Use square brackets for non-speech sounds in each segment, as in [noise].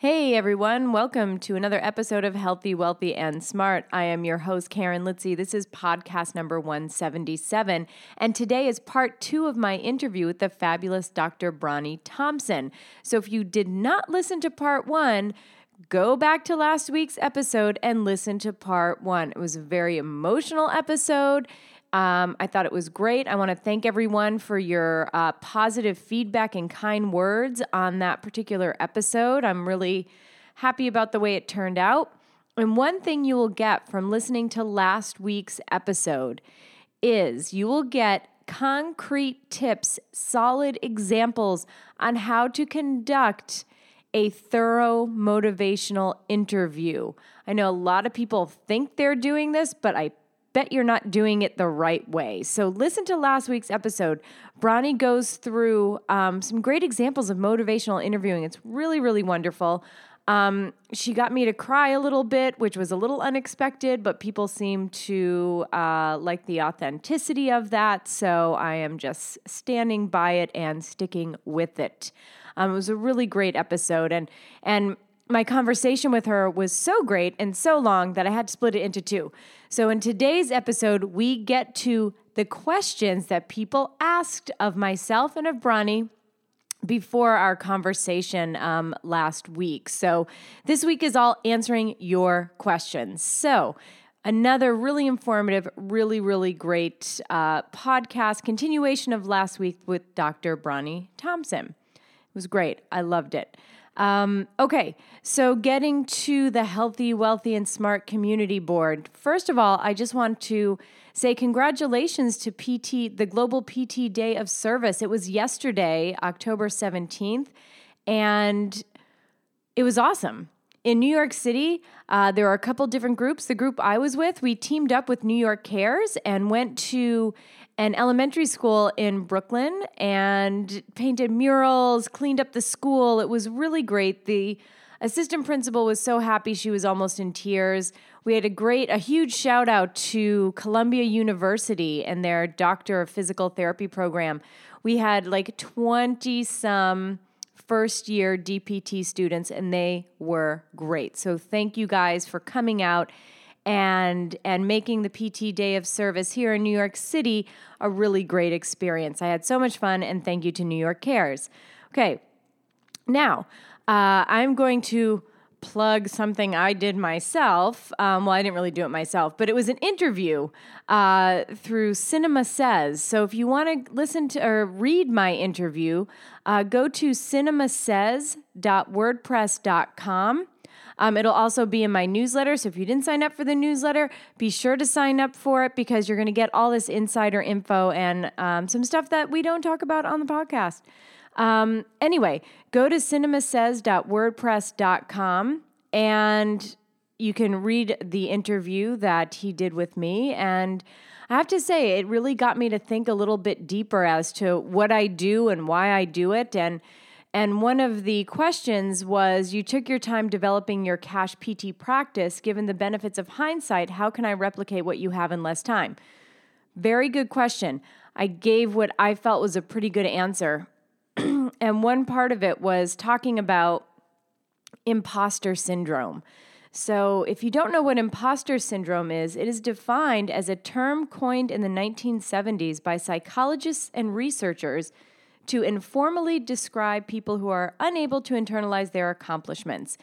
Hey everyone, welcome to another episode of Healthy, Wealthy, and Smart. I am your host, Karen Litzy. This is podcast number 177, and today is part two of my interview with the fabulous Dr. Bronnie Thompson. So if you did not listen to part one, go back to last week's episode and listen to part one. It was a very emotional episode. Um, I thought it was great. I want to thank everyone for your uh, positive feedback and kind words on that particular episode. I'm really happy about the way it turned out. And one thing you will get from listening to last week's episode is you will get concrete tips, solid examples on how to conduct a thorough motivational interview. I know a lot of people think they're doing this, but I bet you're not doing it the right way. So, listen to last week's episode. Bronnie goes through um, some great examples of motivational interviewing. It's really, really wonderful. Um, she got me to cry a little bit, which was a little unexpected, but people seem to uh, like the authenticity of that. So, I am just standing by it and sticking with it. Um, it was a really great episode, and and my conversation with her was so great and so long that I had to split it into two. So, in today's episode, we get to the questions that people asked of myself and of Bronnie before our conversation um, last week. So, this week is all answering your questions. So, another really informative, really, really great uh, podcast, continuation of last week with Dr. Bronnie Thompson. It was great. I loved it. Um, okay, so getting to the Healthy, Wealthy, and Smart Community Board. First of all, I just want to say congratulations to PT, the Global PT Day of Service. It was yesterday, October 17th, and it was awesome. In New York City, uh, there are a couple different groups. The group I was with, we teamed up with New York Cares and went to an elementary school in Brooklyn and painted murals, cleaned up the school. It was really great. The assistant principal was so happy she was almost in tears. We had a great, a huge shout out to Columbia University and their Doctor of Physical Therapy program. We had like 20 some first year DPT students, and they were great. So, thank you guys for coming out and and making the PT Day of Service here in New York City a really great experience. I had so much fun, and thank you to New York Cares. Okay, now uh, I'm going to plug something I did myself. Um, well, I didn't really do it myself, but it was an interview uh, through Cinema Says. So if you want to listen to or read my interview, uh, go to cinemasays.wordpress.com. Um, it'll also be in my newsletter. So if you didn't sign up for the newsletter, be sure to sign up for it because you're going to get all this insider info and um, some stuff that we don't talk about on the podcast. Um, anyway, go to cinemasays.wordpress.com and you can read the interview that he did with me. And I have to say, it really got me to think a little bit deeper as to what I do and why I do it. And and one of the questions was You took your time developing your cash PT practice. Given the benefits of hindsight, how can I replicate what you have in less time? Very good question. I gave what I felt was a pretty good answer. [clears throat] and one part of it was talking about imposter syndrome. So, if you don't know what imposter syndrome is, it is defined as a term coined in the 1970s by psychologists and researchers to informally describe people who are unable to internalize their accomplishments.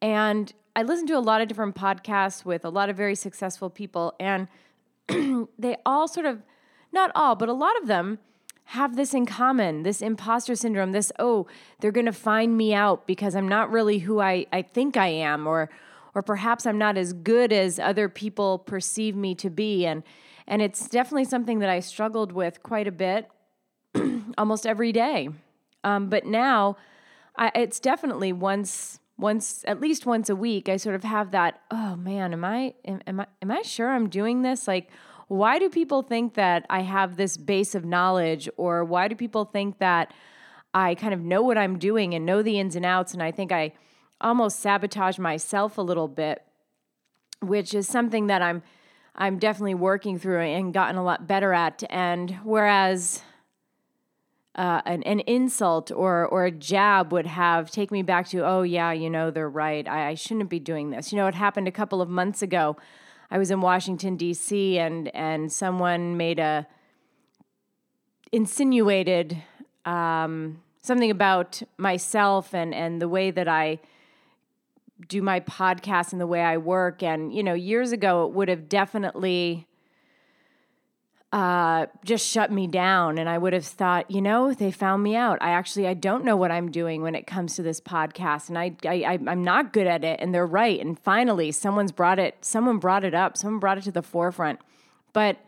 And I listen to a lot of different podcasts with a lot of very successful people, and [clears throat] they all sort of, not all, but a lot of them have this in common this imposter syndrome, this, oh, they're going to find me out because I'm not really who I, I think I am, or, or perhaps I'm not as good as other people perceive me to be. And, and it's definitely something that I struggled with quite a bit [clears throat] almost every day. Um, but now I, it's definitely once once at least once a week I sort of have that oh man am I am, am I am I sure I'm doing this? Like why do people think that I have this base of knowledge? Or why do people think that I kind of know what I'm doing and know the ins and outs and I think I almost sabotage myself a little bit which is something that I'm I'm definitely working through and gotten a lot better at. And whereas uh, an, an insult or or a jab would have take me back to oh yeah you know they're right. I, I shouldn't be doing this. You know it happened a couple of months ago. I was in Washington D.C. and and someone made a insinuated um, something about myself and and the way that I do my podcast and the way I work. And you know years ago it would have definitely uh, just shut me down. And i would have thought you know they found me out. I actually i don't know what i'm doing when it comes to this podcast. And I, I i'm not good at it. And they're right. And finally someone's brought it someone brought it up. Someone brought it to the forefront. But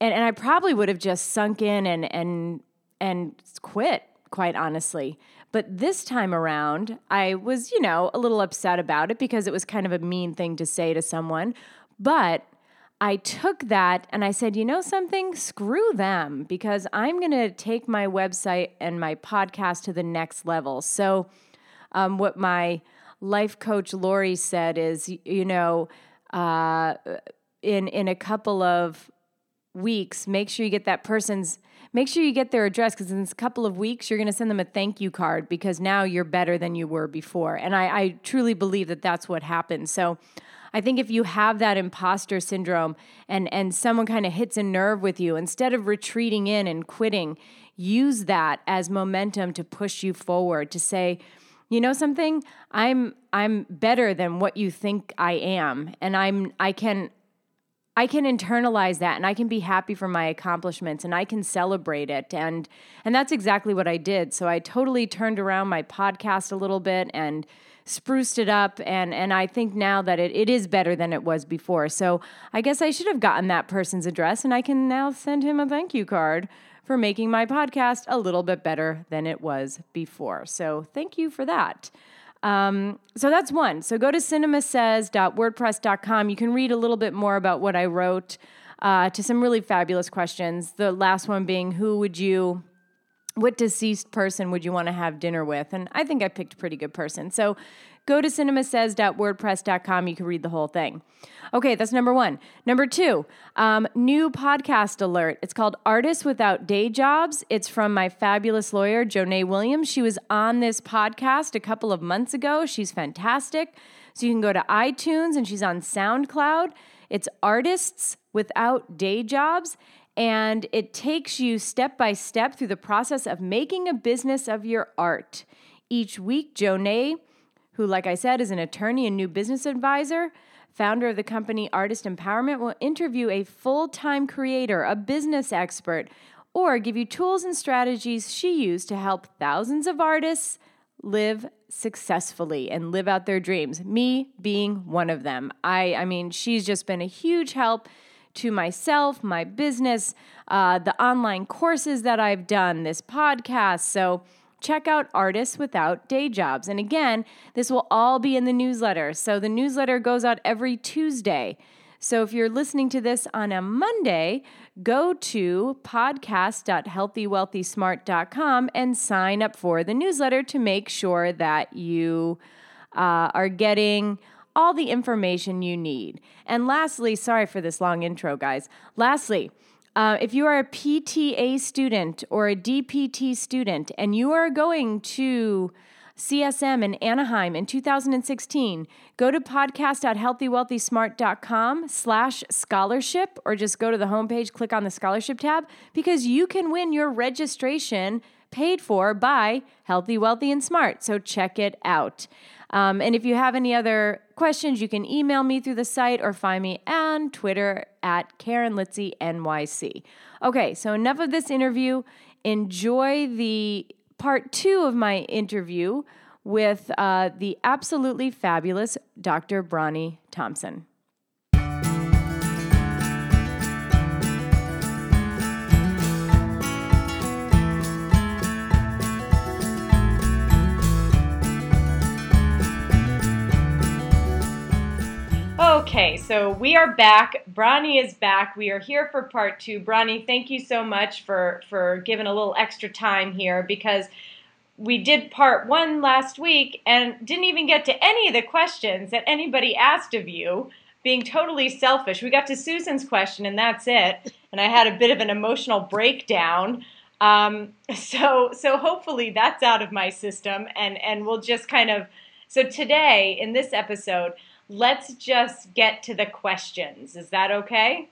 and, and i probably would have just sunk in and and and quit quite honestly. But this time around i was you know a little upset about it because it was kind of a mean thing to say to someone. But I took that and I said, you know something? Screw them because I'm going to take my website and my podcast to the next level. So, um, what my life coach Lori said is, you know, uh, in in a couple of weeks, make sure you get that person's make sure you get their address because in a couple of weeks you're going to send them a thank you card because now you're better than you were before. And I, I truly believe that that's what happened. So I think if you have that imposter syndrome and and someone kind of hits a nerve with you, instead of retreating in and quitting, use that as momentum to push you forward to say, you know something? I'm I'm better than what you think I am and I'm I can I can internalize that and I can be happy for my accomplishments and I can celebrate it and and that's exactly what I did. So I totally turned around my podcast a little bit and spruced it up and and I think now that it, it is better than it was before. So I guess I should have gotten that person's address and I can now send him a thank you card for making my podcast a little bit better than it was before. So thank you for that. Um, so that's one. So go to cinemasays.wordpress.com. You can read a little bit more about what I wrote uh, to some really fabulous questions. The last one being, who would you what deceased person would you want to have dinner with? And I think I picked a pretty good person. So go to cinemasays.wordpress.com. You can read the whole thing. Okay, that's number one. Number two, um, new podcast alert. It's called Artists Without Day Jobs. It's from my fabulous lawyer, Jonay Williams. She was on this podcast a couple of months ago. She's fantastic. So you can go to iTunes and she's on SoundCloud. It's Artists Without Day Jobs and it takes you step by step through the process of making a business of your art. Each week, Jonay, who, like I said, is an attorney and new business advisor, founder of the company Artist Empowerment, will interview a full time creator, a business expert, or give you tools and strategies she used to help thousands of artists live successfully and live out their dreams. Me being one of them. I I mean, she's just been a huge help to myself, my business, uh, the online courses that I've done, this podcast. So check out Artists Without Day Jobs. And again, this will all be in the newsletter. So the newsletter goes out every Tuesday. So if you're listening to this on a Monday, go to podcast.healthywealthysmart.com and sign up for the newsletter to make sure that you uh, are getting all the information you need. And lastly, sorry for this long intro, guys. Lastly, uh, if you are a PTA student or a DPT student and you are going to CSM in Anaheim in 2016, go to podcast.healthywealthysmart.com slash scholarship or just go to the homepage, click on the scholarship tab because you can win your registration paid for by Healthy, Wealthy, and Smart. So check it out. Um, and if you have any other questions, you can email me through the site or find me on Twitter at Karen Litzy NYC. Okay, so enough of this interview. Enjoy the part two of my interview with uh, the absolutely fabulous Dr. Bronnie Thompson. Okay, so we are back. Bronnie is back. We are here for part two. Bronnie, thank you so much for for giving a little extra time here because we did part one last week and didn't even get to any of the questions that anybody asked of you. Being totally selfish, we got to Susan's question and that's it. And I had a bit of an emotional breakdown. Um, [laughs] so so hopefully that's out of my system, and and we'll just kind of. So today in this episode, let's just get to the questions. Is that okay?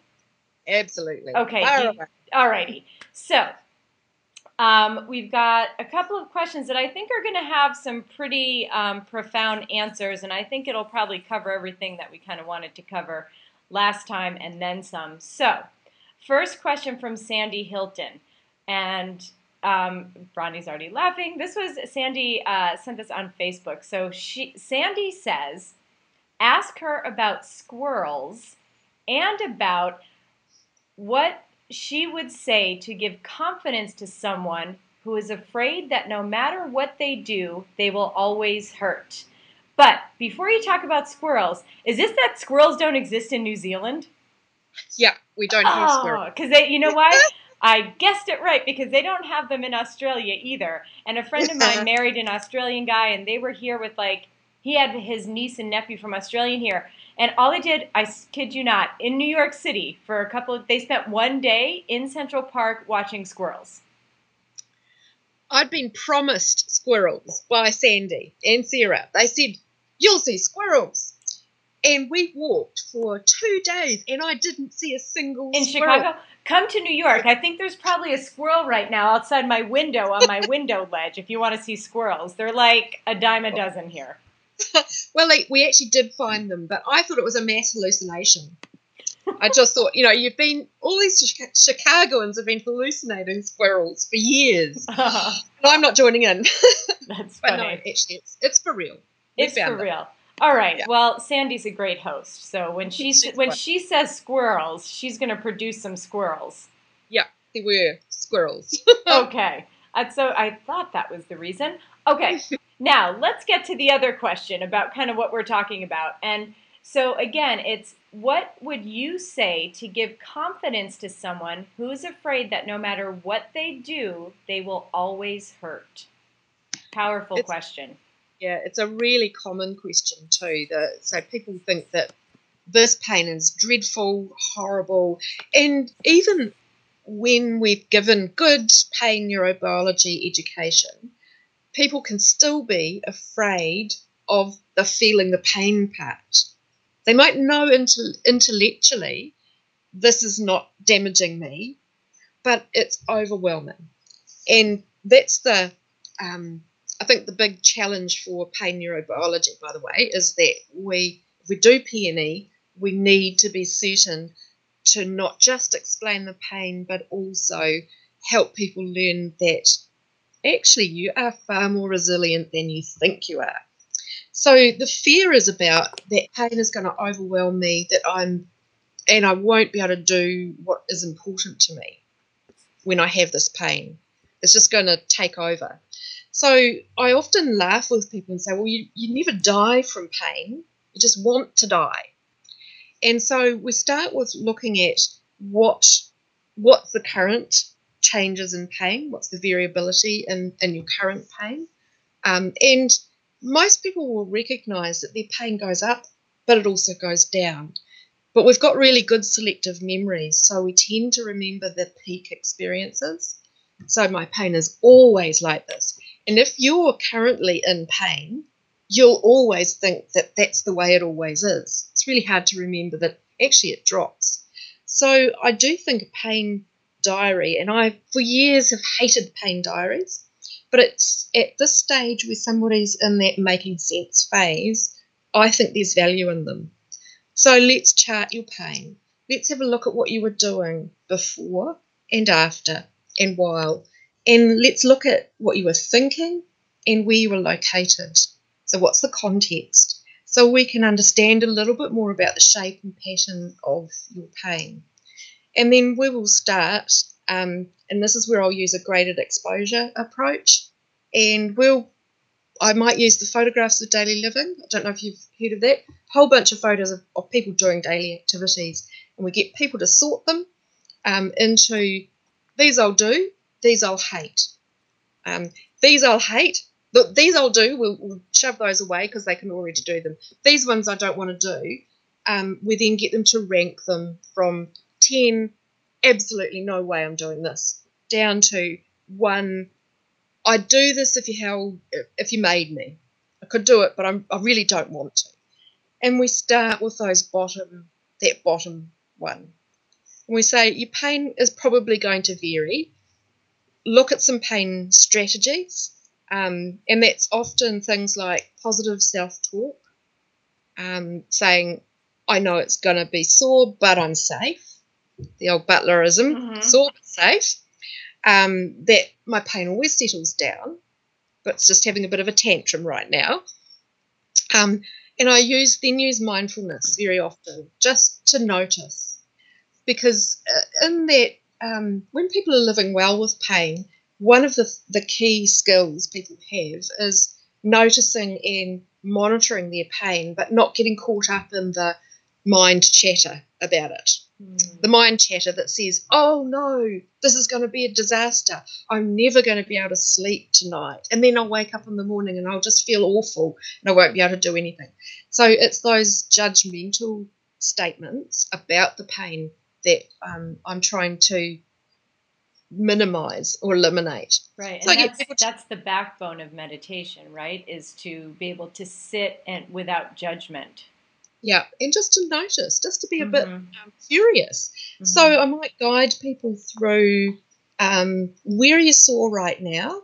Absolutely. Okay. All righty. So um, we've got a couple of questions that I think are going to have some pretty um, profound answers, and I think it'll probably cover everything that we kind of wanted to cover last time and then some. So, first question from Sandy Hilton, and um, Bronnie's already laughing. This was Sandy uh, sent this on Facebook. So she Sandy says, ask her about squirrels and about what she would say to give confidence to someone who is afraid that no matter what they do, they will always hurt. But before you talk about squirrels, is this that squirrels don't exist in New Zealand? Yeah, we don't have oh, squirrels. Because they, you know why? [laughs] I guessed it right because they don't have them in Australia either. And a friend of mine [laughs] married an Australian guy, and they were here with like he had his niece and nephew from Australia here, and all they did, I kid you not, in New York City for a couple of, they spent one day in Central Park watching squirrels. I'd been promised squirrels by Sandy and Sarah. They said, You'll see squirrels. And we walked for two days and I didn't see a single in squirrel. Chicago. Come to New York. I think there's probably a squirrel right now outside my window on my [laughs] window ledge if you want to see squirrels. They're like a dime a oh. dozen here. [laughs] well, like, we actually did find them, but I thought it was a mass hallucination. I just thought, you know, you've been all these Chicagoans have been hallucinating squirrels for years. [laughs] Uh, I'm not joining in. [laughs] That's funny. no, actually, it's, it's for real. We it's for them. real. All right. Yeah. Well, Sandy's a great host, so when she when she says squirrels, she's going to produce some squirrels. Yeah, they were squirrels. okay. And so I thought that was the reason. Okay. Now, let's get to the other question about kind of what we're talking about. And so, again, it's what would you say to give confidence to someone who's afraid that no matter what they do, they will always hurt? Powerful it's, question. Yeah, it's a really common question, too. That, so, people think that this pain is dreadful, horrible, and even when we've given good pain neurobiology education, people can still be afraid of the feeling the pain part. They might know intellectually this is not damaging me, but it's overwhelming. And that's the, um, I think, the big challenge for pain neurobiology, by the way, is that we, if we do PNE, we need to be certain to not just explain the pain, but also help people learn that actually you are far more resilient than you think you are. So the fear is about that pain is going to overwhelm me, that I'm, and I won't be able to do what is important to me when I have this pain. It's just going to take over. So I often laugh with people and say, well, you, you never die from pain, you just want to die. And so we start with looking at what what's the current changes in pain, what's the variability in, in your current pain. Um, and most people will recognize that their pain goes up, but it also goes down. But we've got really good selective memories, so we tend to remember the peak experiences. So my pain is always like this. And if you're currently in pain, you'll always think that that's the way it always is. It's really hard to remember that actually it drops. So I do think pain diary, and I, for years, have hated pain diaries. But it's at this stage where somebody's in that making sense phase, I think there's value in them. So let's chart your pain. Let's have a look at what you were doing before and after and while. And let's look at what you were thinking and where you were located. So, what's the context? So, we can understand a little bit more about the shape and pattern of your pain. And then we will start, um, and this is where I'll use a graded exposure approach. And we'll, I might use the photographs of daily living. I don't know if you've heard of that. A whole bunch of photos of, of people doing daily activities. And we get people to sort them um, into these I'll do, these I'll hate. Um, these I'll hate, these I'll do, we'll, we'll shove those away because they can already do them. These ones I don't want to do, um, we then get them to rank them from 10, absolutely no way I'm doing this, down to one, I'd do this if you held, if you made me. I could do it, but I'm, I really don't want to. And we start with those bottom, that bottom one. And we say your pain is probably going to vary. Look at some pain strategies. Um, and that's often things like positive self talk, um, saying, I know it's going to be sore, but I'm safe. The old butlerism, mm-hmm. sore but safe. Um, that my pain always settles down, but it's just having a bit of a tantrum right now. Um, and I use then use mindfulness very often just to notice, because uh, in that um, when people are living well with pain, one of the the key skills people have is noticing and monitoring their pain, but not getting caught up in the mind chatter about it. Mm. The mind chatter that says, oh no, this is going to be a disaster. I'm never going to be able to sleep tonight. And then I'll wake up in the morning and I'll just feel awful and I won't be able to do anything. So it's those judgmental statements about the pain that um, I'm trying to minimize or eliminate. Right. So and that's, that's the backbone of meditation, right? Is to be able to sit and without judgment. Yeah, and just to notice, just to be a mm-hmm. bit um, curious. Mm-hmm. So I might guide people through um, where you're sore right now,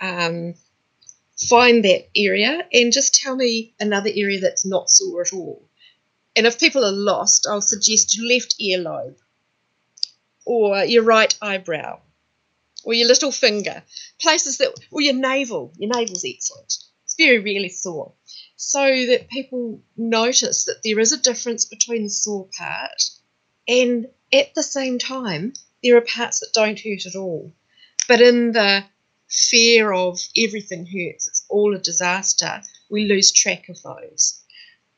um, find that area, and just tell me another area that's not sore at all. And if people are lost, I'll suggest your left earlobe, or your right eyebrow, or your little finger, places that, or your navel. Your navel's excellent. It's very rarely sore so that people notice that there is a difference between the sore part and at the same time there are parts that don't hurt at all. But in the fear of everything hurts, it's all a disaster, we lose track of those.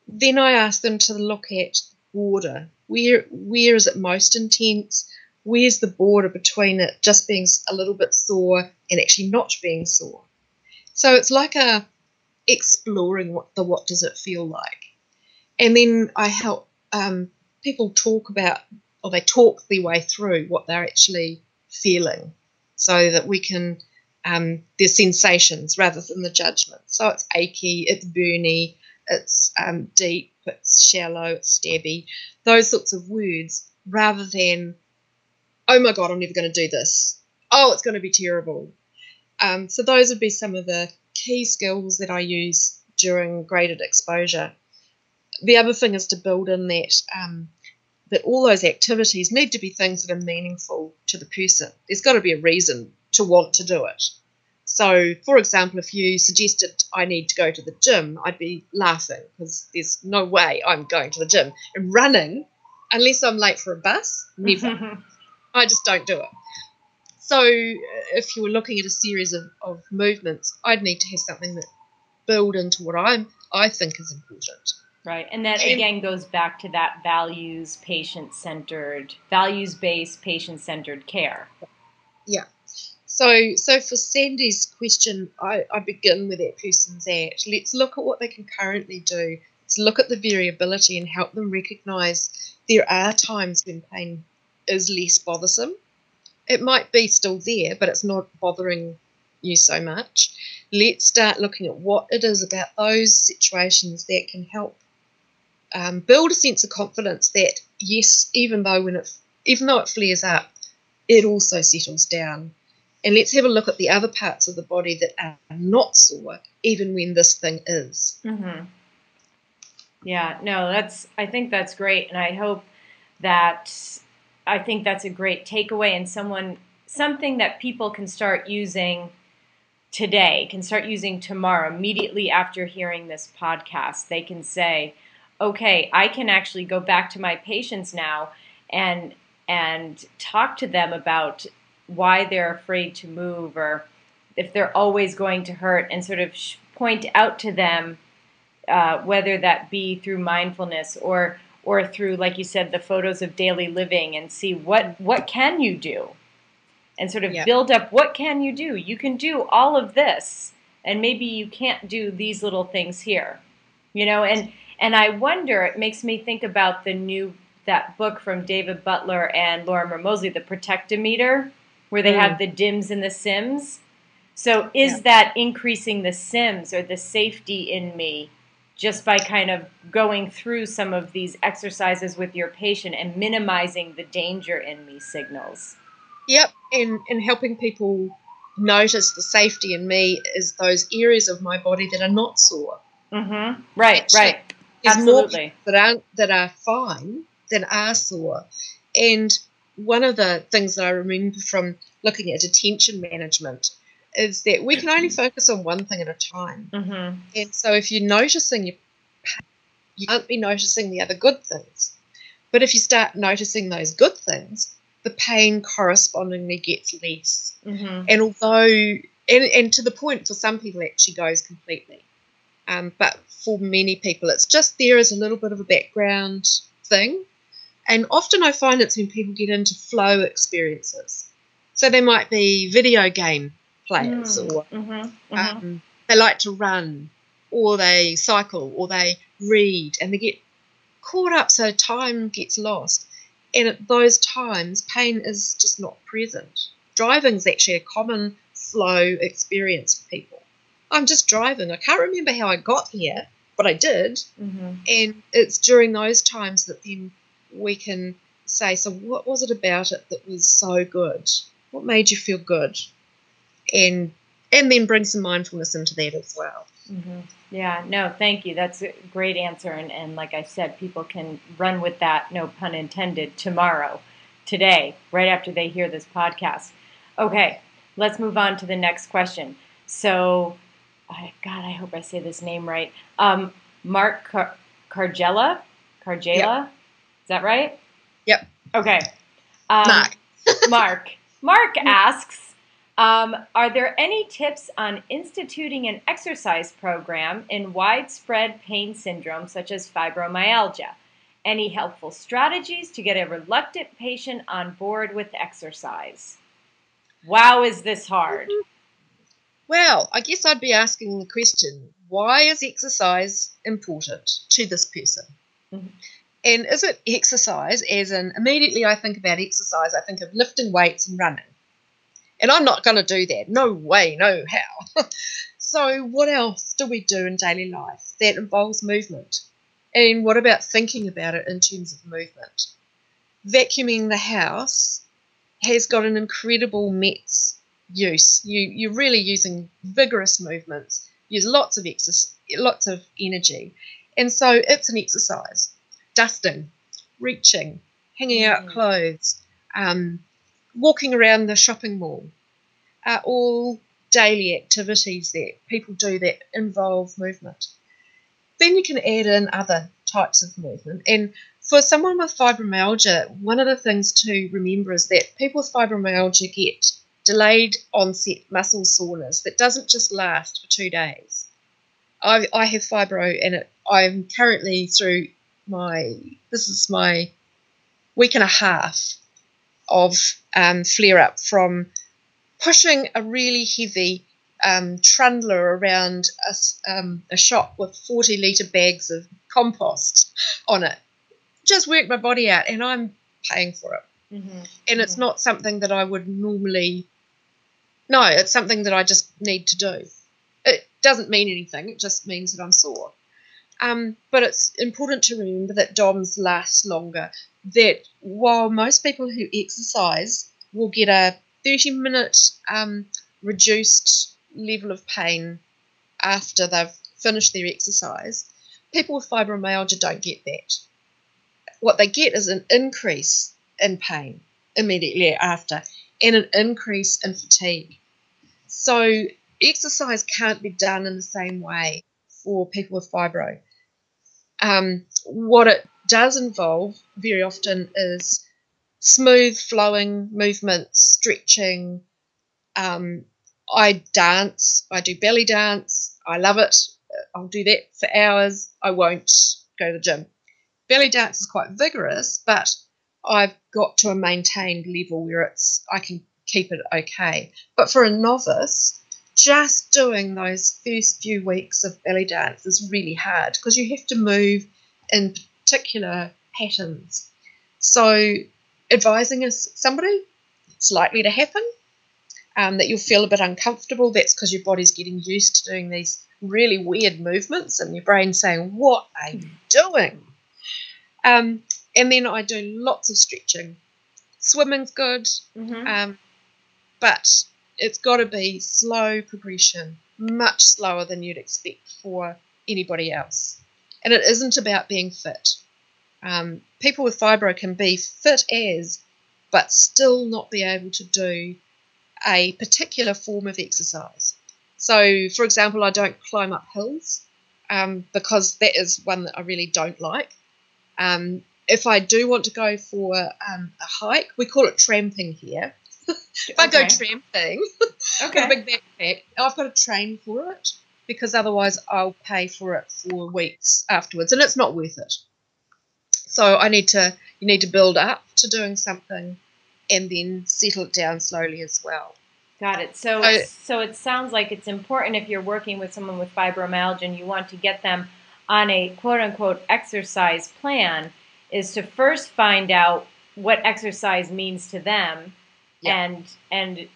Then I ask them to look at the border. Where where is it most intense? Where's the border between it just being a little bit sore and actually not being sore? So it's like a exploring what the what does it feel like, and then I help um, people talk about or they talk their way through what they're actually feeling, so that we can um, their sensations rather than the judgment. So it's achy, it's burny, it's um, deep, it's shallow, it's stabby, those sorts of words, rather than, oh my God, I'm never going to do this. Oh, it's going to be terrible. Um, so those would be some of the key skills that I use during graded exposure. The other thing is to build in that um, that all those activities need to be things that are meaningful to the person. There's got to be a reason to want to do it. So, for example, if you suggested I need to go to the gym, I'd be laughing because there's no way I'm going to the gym. And running, unless I'm late for a bus, never. [laughs] I just don't do it. So uh, if you were looking at a series of, of movements, I'd need to have something that build into what I'm I think is important. Right. And that again goes back to that values patient centered values based patient centered care. Yeah. So so for Sandy's question, I, I begin with that person's at. Let's look at what they can currently do. Let's look at the variability and help them recognise there are times when pain is less bothersome it might be still there, but it's not bothering you so much. Let's start looking at what it is about those situations that can help um, build a sense of confidence that yes, even though when it even though it flares up, it also settles down. And let's have a look at the other parts of the body that are not sore, even when this thing is. Mm-hmm. Yeah, no, that's. I think that's great, and I hope that I think that's a great takeaway and someone something that people can start using today, can start using tomorrow, immediately after hearing this podcast. They can say, okay, I can actually go back to my patients now and and talk to them about why they're afraid to move or if they're always going to hurt and sort of point out to them uh, whether that be through mindfulness or or through like you said the photos of daily living and see what what can you do and sort of yep. build up what can you do you can do all of this and maybe you can't do these little things here you know and and i wonder it makes me think about the new that book from david butler and Lorimer moseley the protectometer where they have mm. the DIMS and the SIMS. So is yeah. that increasing the SIMS or the safety in me just by kind of going through some of these exercises with your patient and minimizing the danger in me signals? Yep, and, and helping people notice the safety in me is those areas of my body that are not sore. Mm-hmm. Right, Actually, right. Absolutely. that aren't that are fine than are sore. And one of the things that I remember from looking at attention management is that we can only focus on one thing at a time. Mm-hmm. And so if you're noticing your pain, you can't be noticing the other good things. But if you start noticing those good things, the pain correspondingly gets less. Mm-hmm. And although, and, and to the point for some people, it actually goes completely. Um, but for many people, it's just there as a little bit of a background thing. And often I find it's when people get into flow experiences. So they might be video game players mm. or mm-hmm. Mm-hmm. Um, they like to run or they cycle or they read and they get caught up so time gets lost. And at those times, pain is just not present. Driving is actually a common flow experience for people. I'm just driving. I can't remember how I got here, but I did. Mm-hmm. And it's during those times that then we can say, so what was it about it that was so good? What made you feel good? And and then bring some mindfulness into that as well. Mm-hmm. Yeah, no, thank you. That's a great answer. And, and like I said, people can run with that, no pun intended, tomorrow, today, right after they hear this podcast. Okay, let's move on to the next question. So, God, I hope I say this name right. Um, Mark Car- Cargella? Cargella? Yep. Is that right? Yep. Okay. Um, Mark. [laughs] Mark. Mark [laughs] asks, um, are there any tips on instituting an exercise program in widespread pain syndrome such as fibromyalgia? Any helpful strategies to get a reluctant patient on board with exercise? Wow, is this hard? Well, I guess I'd be asking the question why is exercise important to this person? Mm-hmm. And is it exercise, as in immediately I think about exercise, I think of lifting weights and running. And I'm not going to do that. No way, no how. [laughs] so, what else do we do in daily life that involves movement? And what about thinking about it in terms of movement? Vacuuming the house has got an incredible METS use. You, you're really using vigorous movements, use lots of exercise, lots of energy. And so it's an exercise. Dusting, reaching, hanging out mm. clothes, um, walking around the shopping mall are all daily activities that people do that involve movement. Then you can add in other types of movement. And for someone with fibromyalgia, one of the things to remember is that people with fibromyalgia get delayed onset muscle soreness that doesn't just last for two days. I, I have fibro and it, I'm currently through my, this is my week and a half of um, flare up from pushing a really heavy um, trundler around a, um, a shop with 40 litre bags of compost on it. Just worked my body out, and I'm paying for it. Mm-hmm. And mm-hmm. it's not something that I would normally. No, it's something that I just need to do. It doesn't mean anything, it just means that I'm sore. Um, but it's important to remember that DOMs last longer. That while most people who exercise will get a 30 minute um, reduced level of pain after they've finished their exercise, people with fibromyalgia don't get that. What they get is an increase in pain immediately after and an increase in fatigue. So, exercise can't be done in the same way for people with fibro. Um, what it does involve very often is smooth flowing movements, stretching. Um, I dance, I do belly dance, I love it. I'll do that for hours. I won't go to the gym. Belly dance is quite vigorous, but I've got to a maintained level where it's I can keep it okay. But for a novice, just doing those first few weeks of belly dance is really hard because you have to move in particular patterns. So advising is somebody, it's likely to happen. um, that you'll feel a bit uncomfortable. That's because your body's getting used to doing these really weird movements, and your brain's saying, What are you doing? Um, and then I do lots of stretching. Swimming's good, Mm-hmm. um, but it's got to be slow progression, much slower than you'd expect for anybody else. And it isn't about being fit. Um, people with fibro can be fit as, but still not be able to do a particular form of exercise. So, for example, I don't climb up hills um, because that is one that I really don't like. Um, if I do want to go for um, a hike, we call it tramping here. [laughs] if I go tramping, [laughs] I've got a okay. big backpack. I've got to train for it because otherwise I'll pay for it for weeks afterwards, and it's not worth it. So I need to you need to build up to doing something, and then settle it down slowly as well. Got it. So, I- so it sounds like it's important if you're working with someone with fibromyalgia and you want to get them on a quote unquote exercise plan, is to first find out what exercise means to them, Yeah. and and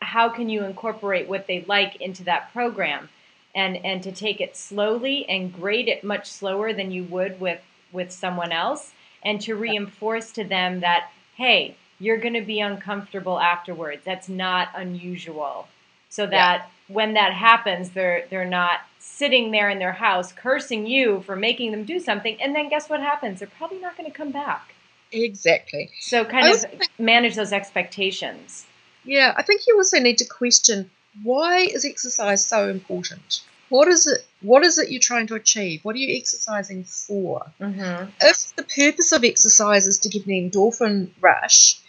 how can you incorporate what they like into that program, and and to take it slowly and grade it much slower than you would with with someone else, and to reinforce to them that hey, you're going to be uncomfortable afterwards. That's not unusual. So that when that happens, they're they're not sitting there in their house cursing you for making them do something, and then guess what happens? They're probably not going to come back. Exactly. So kind I of manage those expectations. Yeah, I think you also need to question why is exercise so important? What is it? What is it you're trying to achieve? What are you exercising for? Mm-hmm. if the purpose of exercise is to give an endorphin rush,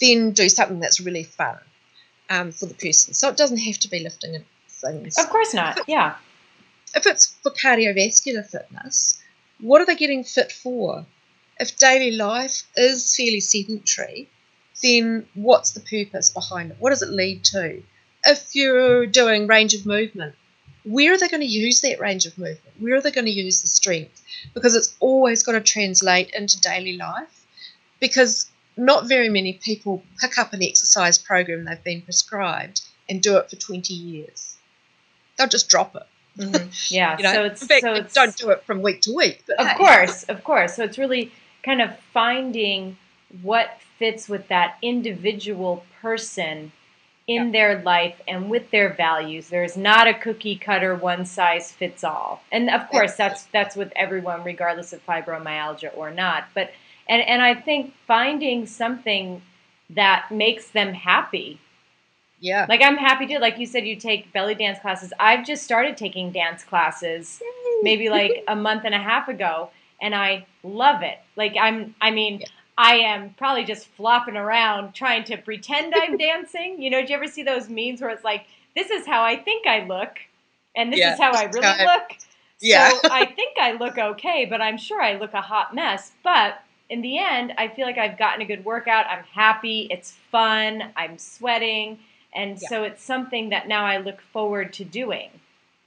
then do something that's really fun um, for the person. So it doesn't have to be lifting things. Of course not. Yeah. If it's for cardiovascular fitness, what are they getting fit for? If daily life is fairly sedentary, then what's the purpose behind it? What does it lead to? If you're doing range of movement, where are they going to use that range of movement? Where are they going to use the strength? Because it's always got to translate into daily life. Because not very many people pick up an exercise program they've been prescribed and do it for 20 years. They'll just drop it. Mhm. [laughs] Yeah. You know, so it's fact, so it's don't do it from week to week. Of hey, course, of course. So it's really kind of finding what fits with that individual person in Yeah. their life and with their values. There's not a cookie cutter one size fits all. And of course that's that's with everyone regardless of fibromyalgia or not. But and and I think finding something that makes them happy Yeah. like I'm happy to, like you said, you take belly dance classes. I've just started taking dance classes maybe like [laughs] a month and a half ago, and I love it. Like I'm, I mean, Yeah. I am probably just flopping around trying to pretend I'm [laughs] dancing. You know, do you ever see those memes where it's like, "This is how I think I look," and this Yeah, is how I really I- look. Yeah. So [laughs] I think I look okay, but I'm sure I look a hot mess. But in the end, I feel like I've gotten a good workout. I'm happy. It's fun. I'm sweating. And Yeah. so it's something that now I look forward to doing.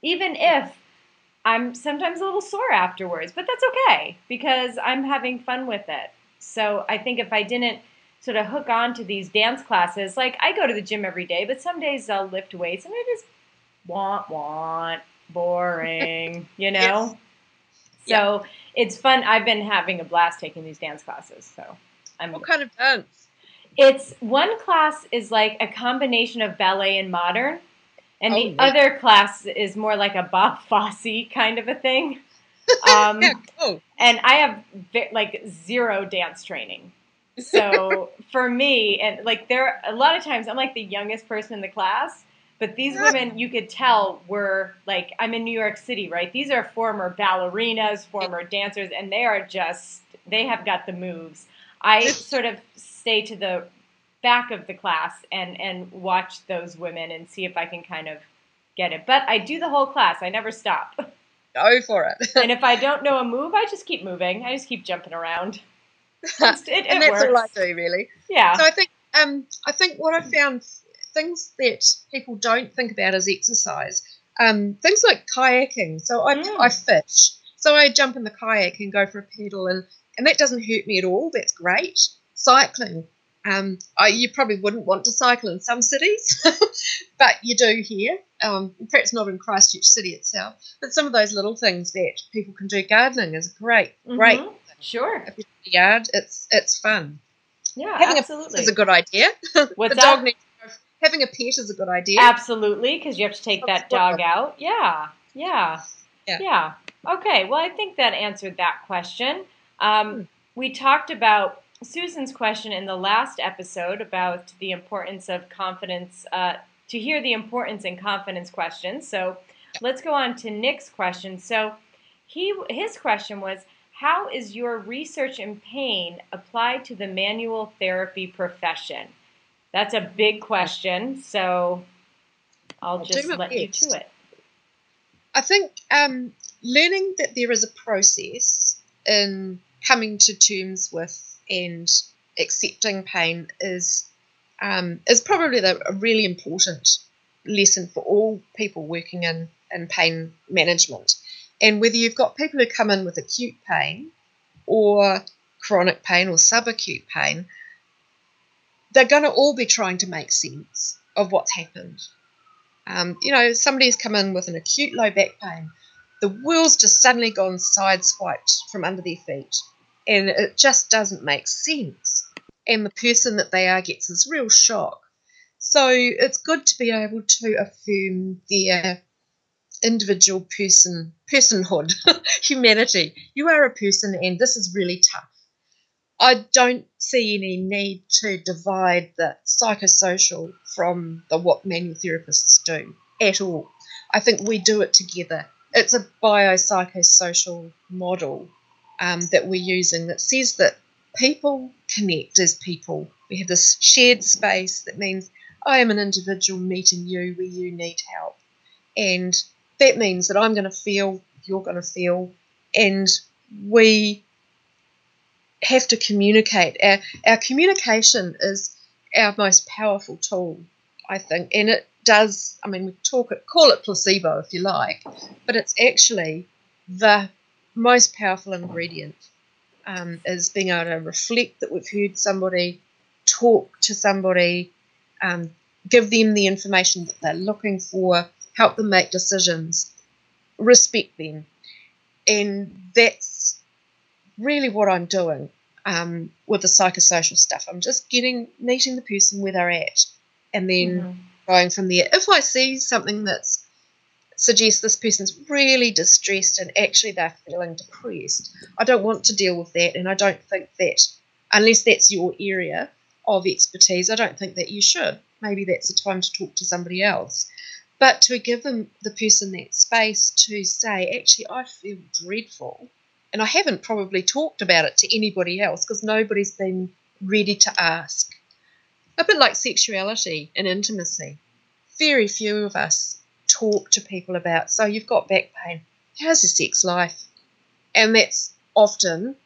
Even if I'm sometimes a little sore afterwards, but that's okay because I'm having fun with it. So I think if I didn't sort of hook on to these dance classes, like I go to the gym every day, but some days I'll lift weights and I just want, want, boring, [laughs] you know? So it's fun. I've been having a blast taking these dance classes. So I'm What kind of dance? it's one class is like a combination of ballet and modern, and Oh, the other class is more like a Bob Fosse kind of a thing. Um, [laughs] Yeah, cool. and I have ve- like zero dance training. So [laughs] for me, and like there, a lot of times I'm like the youngest person in the class, but these women you could tell were like I'm in New York City, right? These are former ballerinas, former dancers, and they are just they have got the moves. I sort of stay to the back of the class and and watch those women and see if I can kind of get it. But I do the whole class. I never stop. [laughs] Go for it. [laughs] and if I don't know a move, I just keep moving. I just keep jumping around. [laughs] It's- It, and it that's all I do, really. Yeah. So I think um, I think what I found things that people don't think about as exercise. Um, things like kayaking. So I Mm. I fish. So I jump in the kayak and go for a pedal, and and that doesn't hurt me at all. That's great. Cycling. Um, I, you probably wouldn't want to cycle in some cities, [laughs] but you do here. Um, perhaps not in Christchurch City itself, but some of those little things that people can do. Gardening is great, great. Mhm. Sure. If you're in yard, it's it's fun. Yeah, Having a absolutely. pet is a good idea. [laughs] What's the that? dog needs having a pet is a good idea. Absolutely, because you have to take that dog out. Yeah, yeah, Yeah. yeah. Okay, well, I think that answered that question. Um, Hmm. we talked about Susan's question in the last episode about the importance of confidence, uh, to hear the importance in confidence questions. So let's go on to Nick's question. So he his question was, how is your research in pain applied to the manual therapy profession? That's a big question, so I'll, I'll just let you to it. I think um, learning that there is a process in coming to terms with and accepting pain is um, is probably the, a really important lesson for all people working in, in pain management. And whether you've got people who come in with acute pain or chronic pain or subacute pain, they're going to all be trying to make sense of what's happened. Um, you know, somebody's come in with an acute low back pain. The world's just suddenly gone sideswiped from under their feet, and it just doesn't make sense. And the person that they are gets this real shock. So it's good to be able to affirm their individual person personhood, [laughs] humanity. You are a person, and this is really tough. I don't see any need to divide the psychosocial from the what manual therapists do at all. I think we do it together. It's a biopsychosocial model um, that we're using that says that people connect as people. We have this shared space that means I am an individual meeting you where you need help. And that means that I'm going to feel, you're going to feel, and we have to communicate. Our, our communication is our most powerful tool, I think, and it does. I mean, we talk it, call it placebo if you like, but it's actually the most powerful ingredient. Um, is being able to reflect that we've heard somebody, talk to somebody, um, give them the information that they're looking for, help them make decisions, respect them, and that's really what I'm doing um, with the psychosocial stuff. I'm just getting meeting the person where they're at, and then Mhm. going from there. If I see something that's suggests this person's really distressed and actually they're feeling depressed, I don't want to deal with that, and I don't think that unless that's your area of expertise, I don't think that you should. Maybe that's a time to talk to somebody else. But to give them the person that space to say, actually, I feel dreadful, and I haven't probably talked about it to anybody else because nobody's been ready to ask. A bit like sexuality and intimacy. Very few of us talk to people about, so you've got back pain. How's your sex life? And that's often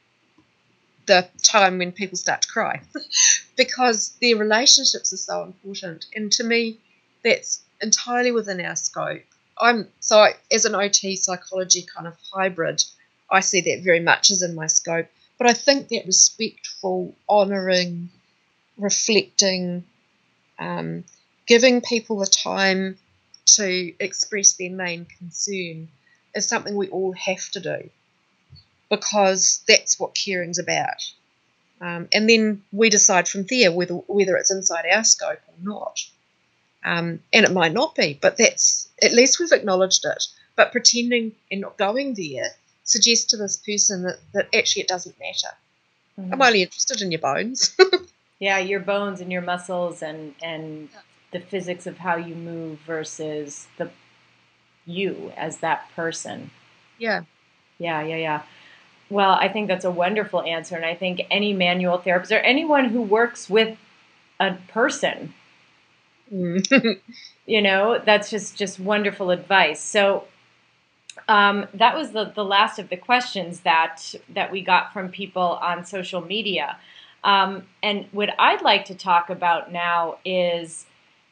the time when people start to cry [laughs] because their relationships are so important. And to me, that's entirely within our scope. I'm so I, as an OT psychology kind of hybrid, I see that very much as in my scope. But I think that respectful, honouring, reflecting, um, giving people the time to express their main concern is something we all have to do because that's what caring's about. Um, and then we decide from there whether whether it's inside our scope or not. Um, and it might not be, but that's at least we've acknowledged it. But pretending and not going there suggests to this person that, that actually it doesn't matter. Mhm. I'm only interested in your bones. [laughs] Yeah, your bones and your muscles and and the physics of how you move versus the you as that person. yeah. Yeah, yeah, yeah. Well, I think that's a wonderful answer, and I think any manual therapist or anyone who works with a person, Mm. [laughs] you know, that's just just wonderful advice. So um, that was the, the last of the questions that that we got from people on social media. Um, and what I'd like to talk about now is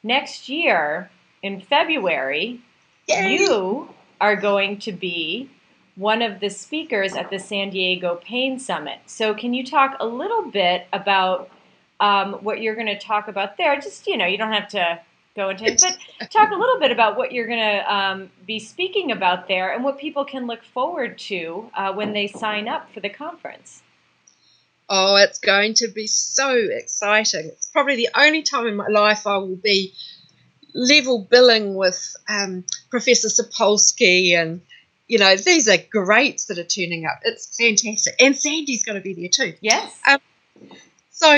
next year in February, Yay! you are going to be one of the speakers at the San Diego Pain Summit. So, can you talk a little bit about um, what you're going to talk about there. Just you know, you don't have to go into it, but [laughs] talk a little bit about what you're going to um, be speaking about there and what people can look forward to uh, when they sign up for the conference. Oh, it's going to be so exciting. It's probably the only time in my life I will be level billing with um, Professor Sapolsky and you know, these are greats that are turning up. It's fantastic. And Sandy's going to be there too. Yes. Um, so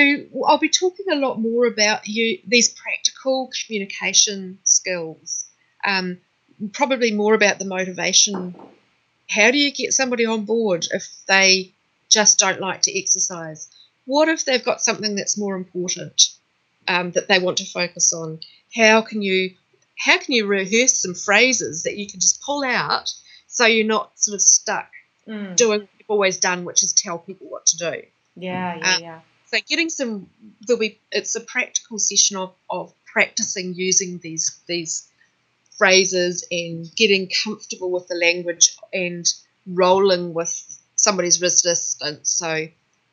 I'll be talking a lot more about you these practical communication skills. Um, probably more about the motivation. How do you get somebody on board if they just don't like to exercise? What if they've got something that's more important um, that they want to focus on? How can you how can you rehearse some phrases that you can just pull out so you're not sort of stuck mm. doing what you've always done, which is tell people what to do. Yeah, yeah, um, yeah. So getting some, there'll be it's a practical session of, of practicing using these these phrases and getting comfortable with the language and rolling with somebody's resistance. So if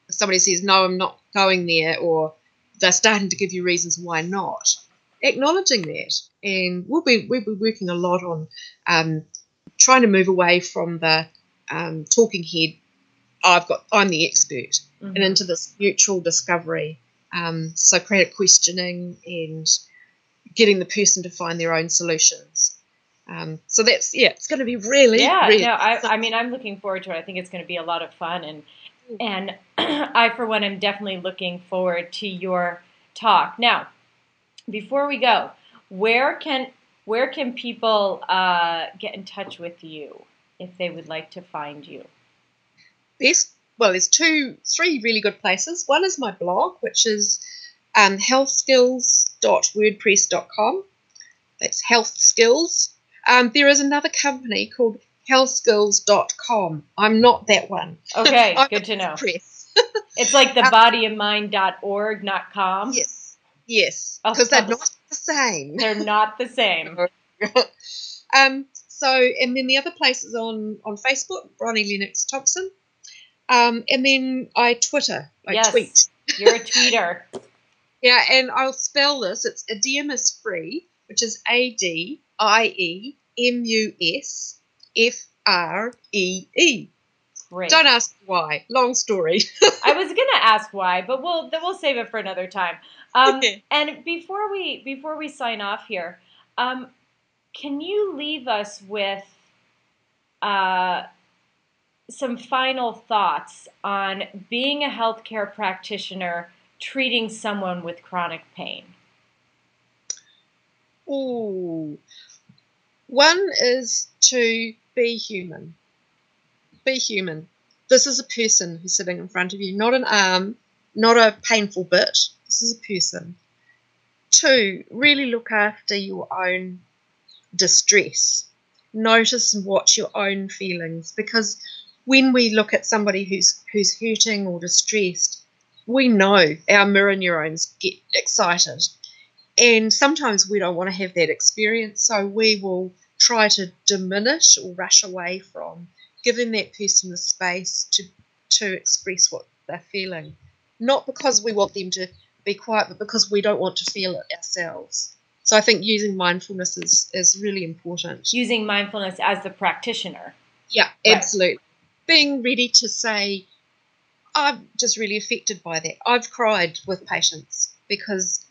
somebody says, No, I'm not going there, or they're starting to give you reasons why not, acknowledging that. And we'll be we'll be working a lot on um, trying to move away from the um, talking head. I've got I'm the expert, mm-hmm. and into this mutual discovery. Um, Socratic questioning and getting the person to find their own solutions. Um, so that's yeah, it's going to be really yeah. Really no, I, I mean I'm looking forward to it. I think it's going to be a lot of fun, and mm. and [clears throat] I for one am definitely looking forward to your talk. Now, before we go, where can where can people uh, get in touch with you if they would like to find you? Best well, there's two, three really good places. One is my blog, which is um, healthskills.wordpress.com. That's health skills. Um, there is another company called healthskills.com. I'm not that one. Okay, [laughs] good to know. [laughs] It's like the um, bodyinmind.org, not com. Yes, yes, because oh, they're not the same. They're not the same. [laughs] um, so, and then the other place is on on Facebook, Bronnie Lennox Thompson. Um, and then I Twitter, I yes, tweet. You're a tweeter. yeah, and I'll spell this. It's Adiemus Free, which is A D I E M U S F R E E. Great. Don't ask why. Long story. [laughs] I was gonna ask why, but we'll we'll save it for another time. Um, and before we before we sign off here, um, can you leave us with uh, some final thoughts on being a healthcare practitioner treating someone with chronic pain? Oh, one is to be human. Be human. This is a person who's sitting in front of you, not an arm, not a painful bit. This is a person. Two, really look after your own distress. Notice and watch your own feelings because when we look at somebody who's who's hurting or distressed, we know our mirror neurons get excited. And sometimes we don't want to have that experience, so we will try to diminish or rush away from giving that person the space to to express what they're feeling. Not because we want them to be quiet, but because we don't want to feel it ourselves. So I think using mindfulness is, is really important. Using mindfulness as the practitioner. Yeah, right. absolutely being ready to say, I'm just really affected by that. I've cried with patients because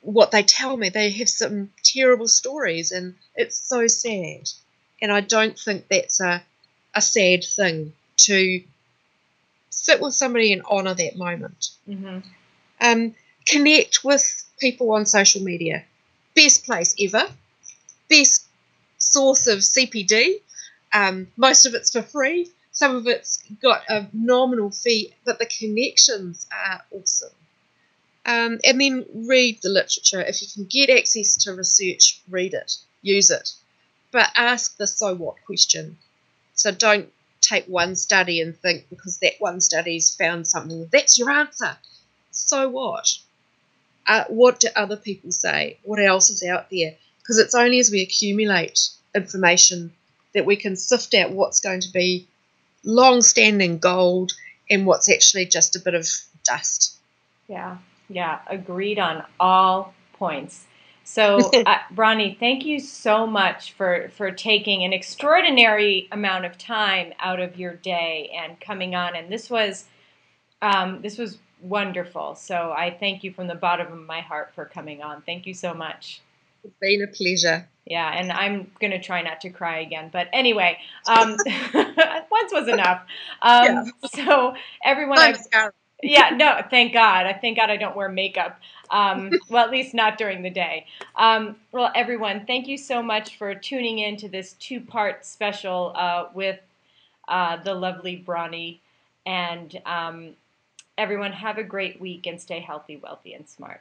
what they tell me, they have some terrible stories and it's so sad. And I don't think that's a, a sad thing to sit with somebody and honour that moment. Mm-hmm. Um, connect with people on social media. Best place ever. Best source of CPD. Um, most of it's for free. Some of it's got a nominal fee, but the connections are awesome. Um, and then read the literature. If you can get access to research, read it, use it. But ask the so what question. So don't take one study and think because that one study's found something, that's your answer. So what? Uh, what do other people say? What else is out there? Because it's only as we accumulate information that we can sift out what's going to be long standing gold and what's actually just a bit of dust. Yeah. Yeah, agreed on all points. So, [laughs] uh, Bronnie, thank you so much for, for taking an extraordinary amount of time out of your day and coming on. And this was um, this was wonderful. So I thank you from the bottom of my heart for coming on. Thank you so much. It's been a pleasure. Yeah, and I'm going to try not to cry again. But anyway, um, [laughs] once was enough. Um, yeah. So, everyone. Yeah, no, thank God. I thank God I don't wear makeup. Um, [laughs] well, at least not during the day. Um, well, everyone, thank you so much for tuning in to this two part special uh, with uh, the lovely Bronnie. And um, everyone, have a great week and stay healthy, wealthy, and smart.